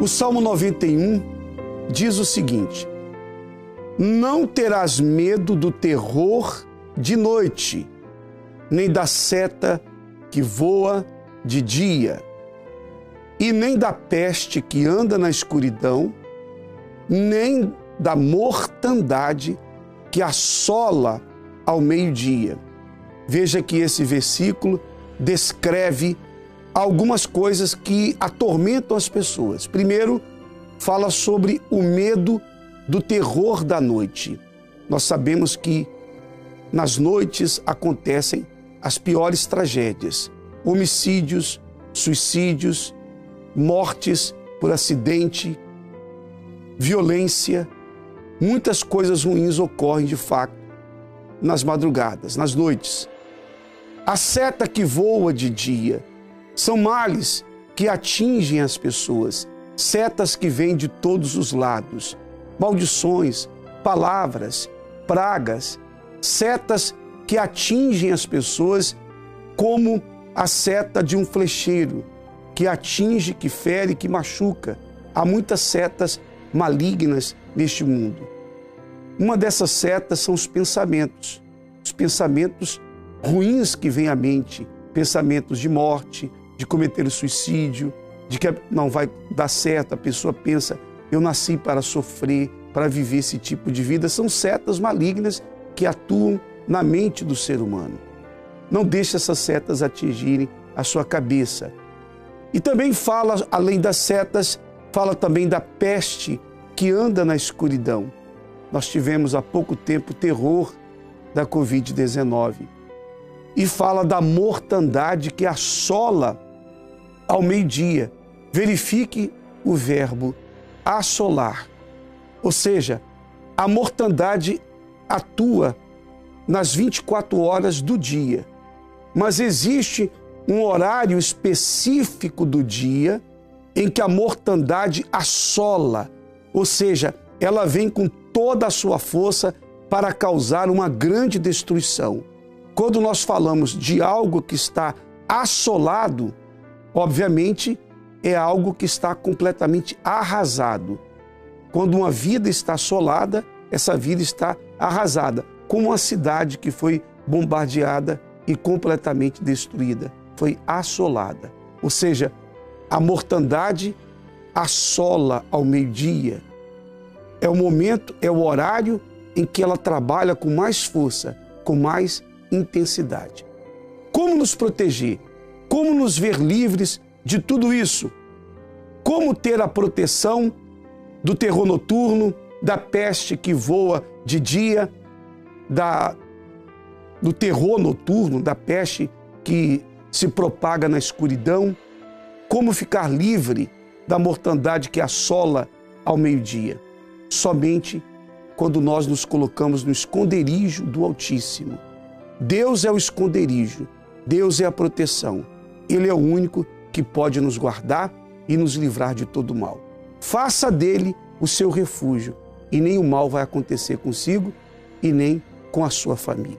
O Salmo 91 diz o seguinte: Não terás medo do terror de noite, nem da seta que voa de dia, e nem da peste que anda na escuridão, nem da mortandade que assola ao meio-dia. Veja que esse versículo descreve algumas coisas que atormentam as pessoas. Primeiro, fala sobre o medo do terror da noite. Nós sabemos que nas noites acontecem as piores tragédias: homicídios, suicídios, mortes por acidente, violência. Muitas coisas ruins ocorrem de fato nas madrugadas, nas noites. A seta que voa de dia são males que atingem as pessoas, setas que vêm de todos os lados, maldições, palavras, pragas, setas que atingem as pessoas como a seta de um flecheiro, que atinge, que fere, que machuca. Há muitas setas malignas neste mundo. Uma dessas setas são os pensamentos, os pensamentos ruins que vêm à mente, pensamentos de morte, de cometer o suicídio, de que não vai dar certo, a pessoa pensa, eu nasci para sofrer, para viver esse tipo de vida. São setas malignas que atuam na mente do ser humano. Não deixe essas setas atingirem a sua cabeça. E também fala, além das setas, fala também da peste que anda na escuridão. Nós tivemos há pouco tempo o terror da Covid-19. E fala da mortandade que assola ao meio-dia. Verifique o verbo assolar. Ou seja, a mortandade atua nas 24 horas do dia. Mas existe um horário específico do dia em que a mortandade assola, ou seja, ela vem com toda a sua força para causar uma grande destruição. Quando nós falamos de algo que está assolado, obviamente é algo que está completamente arrasado. Quando uma vida está assolada, essa vida está arrasada, como uma cidade que foi bombardeada e completamente destruída, foi assolada. Ou seja, a mortandade assola ao meio-dia. É o momento, é o horário em que ela trabalha com mais força, com mais intensidade. Como nos proteger? Como nos ver livres de tudo isso? Como ter a proteção do terror noturno, da peste que voa de dia, da, do terror noturno, da peste que se propaga na escuridão? Como ficar livre da mortandade que assola ao meio-dia? Somente quando nós nos colocamos no esconderijo do Altíssimo. Deus é o esconderijo, Deus é a proteção. Ele é o único que pode nos guardar e nos livrar de todo mal. Faça dele o seu refúgio e nem o mal vai acontecer consigo e nem com a sua família.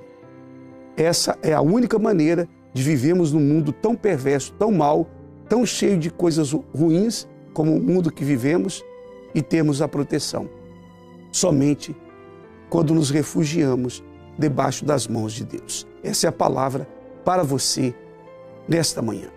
Essa é a única maneira de vivermos num mundo tão perverso, tão mal, tão cheio de coisas ruins como o mundo que vivemos e termos a proteção. Somente quando nos refugiamos debaixo das mãos de Deus. Essa é a palavra para você nesta manhã.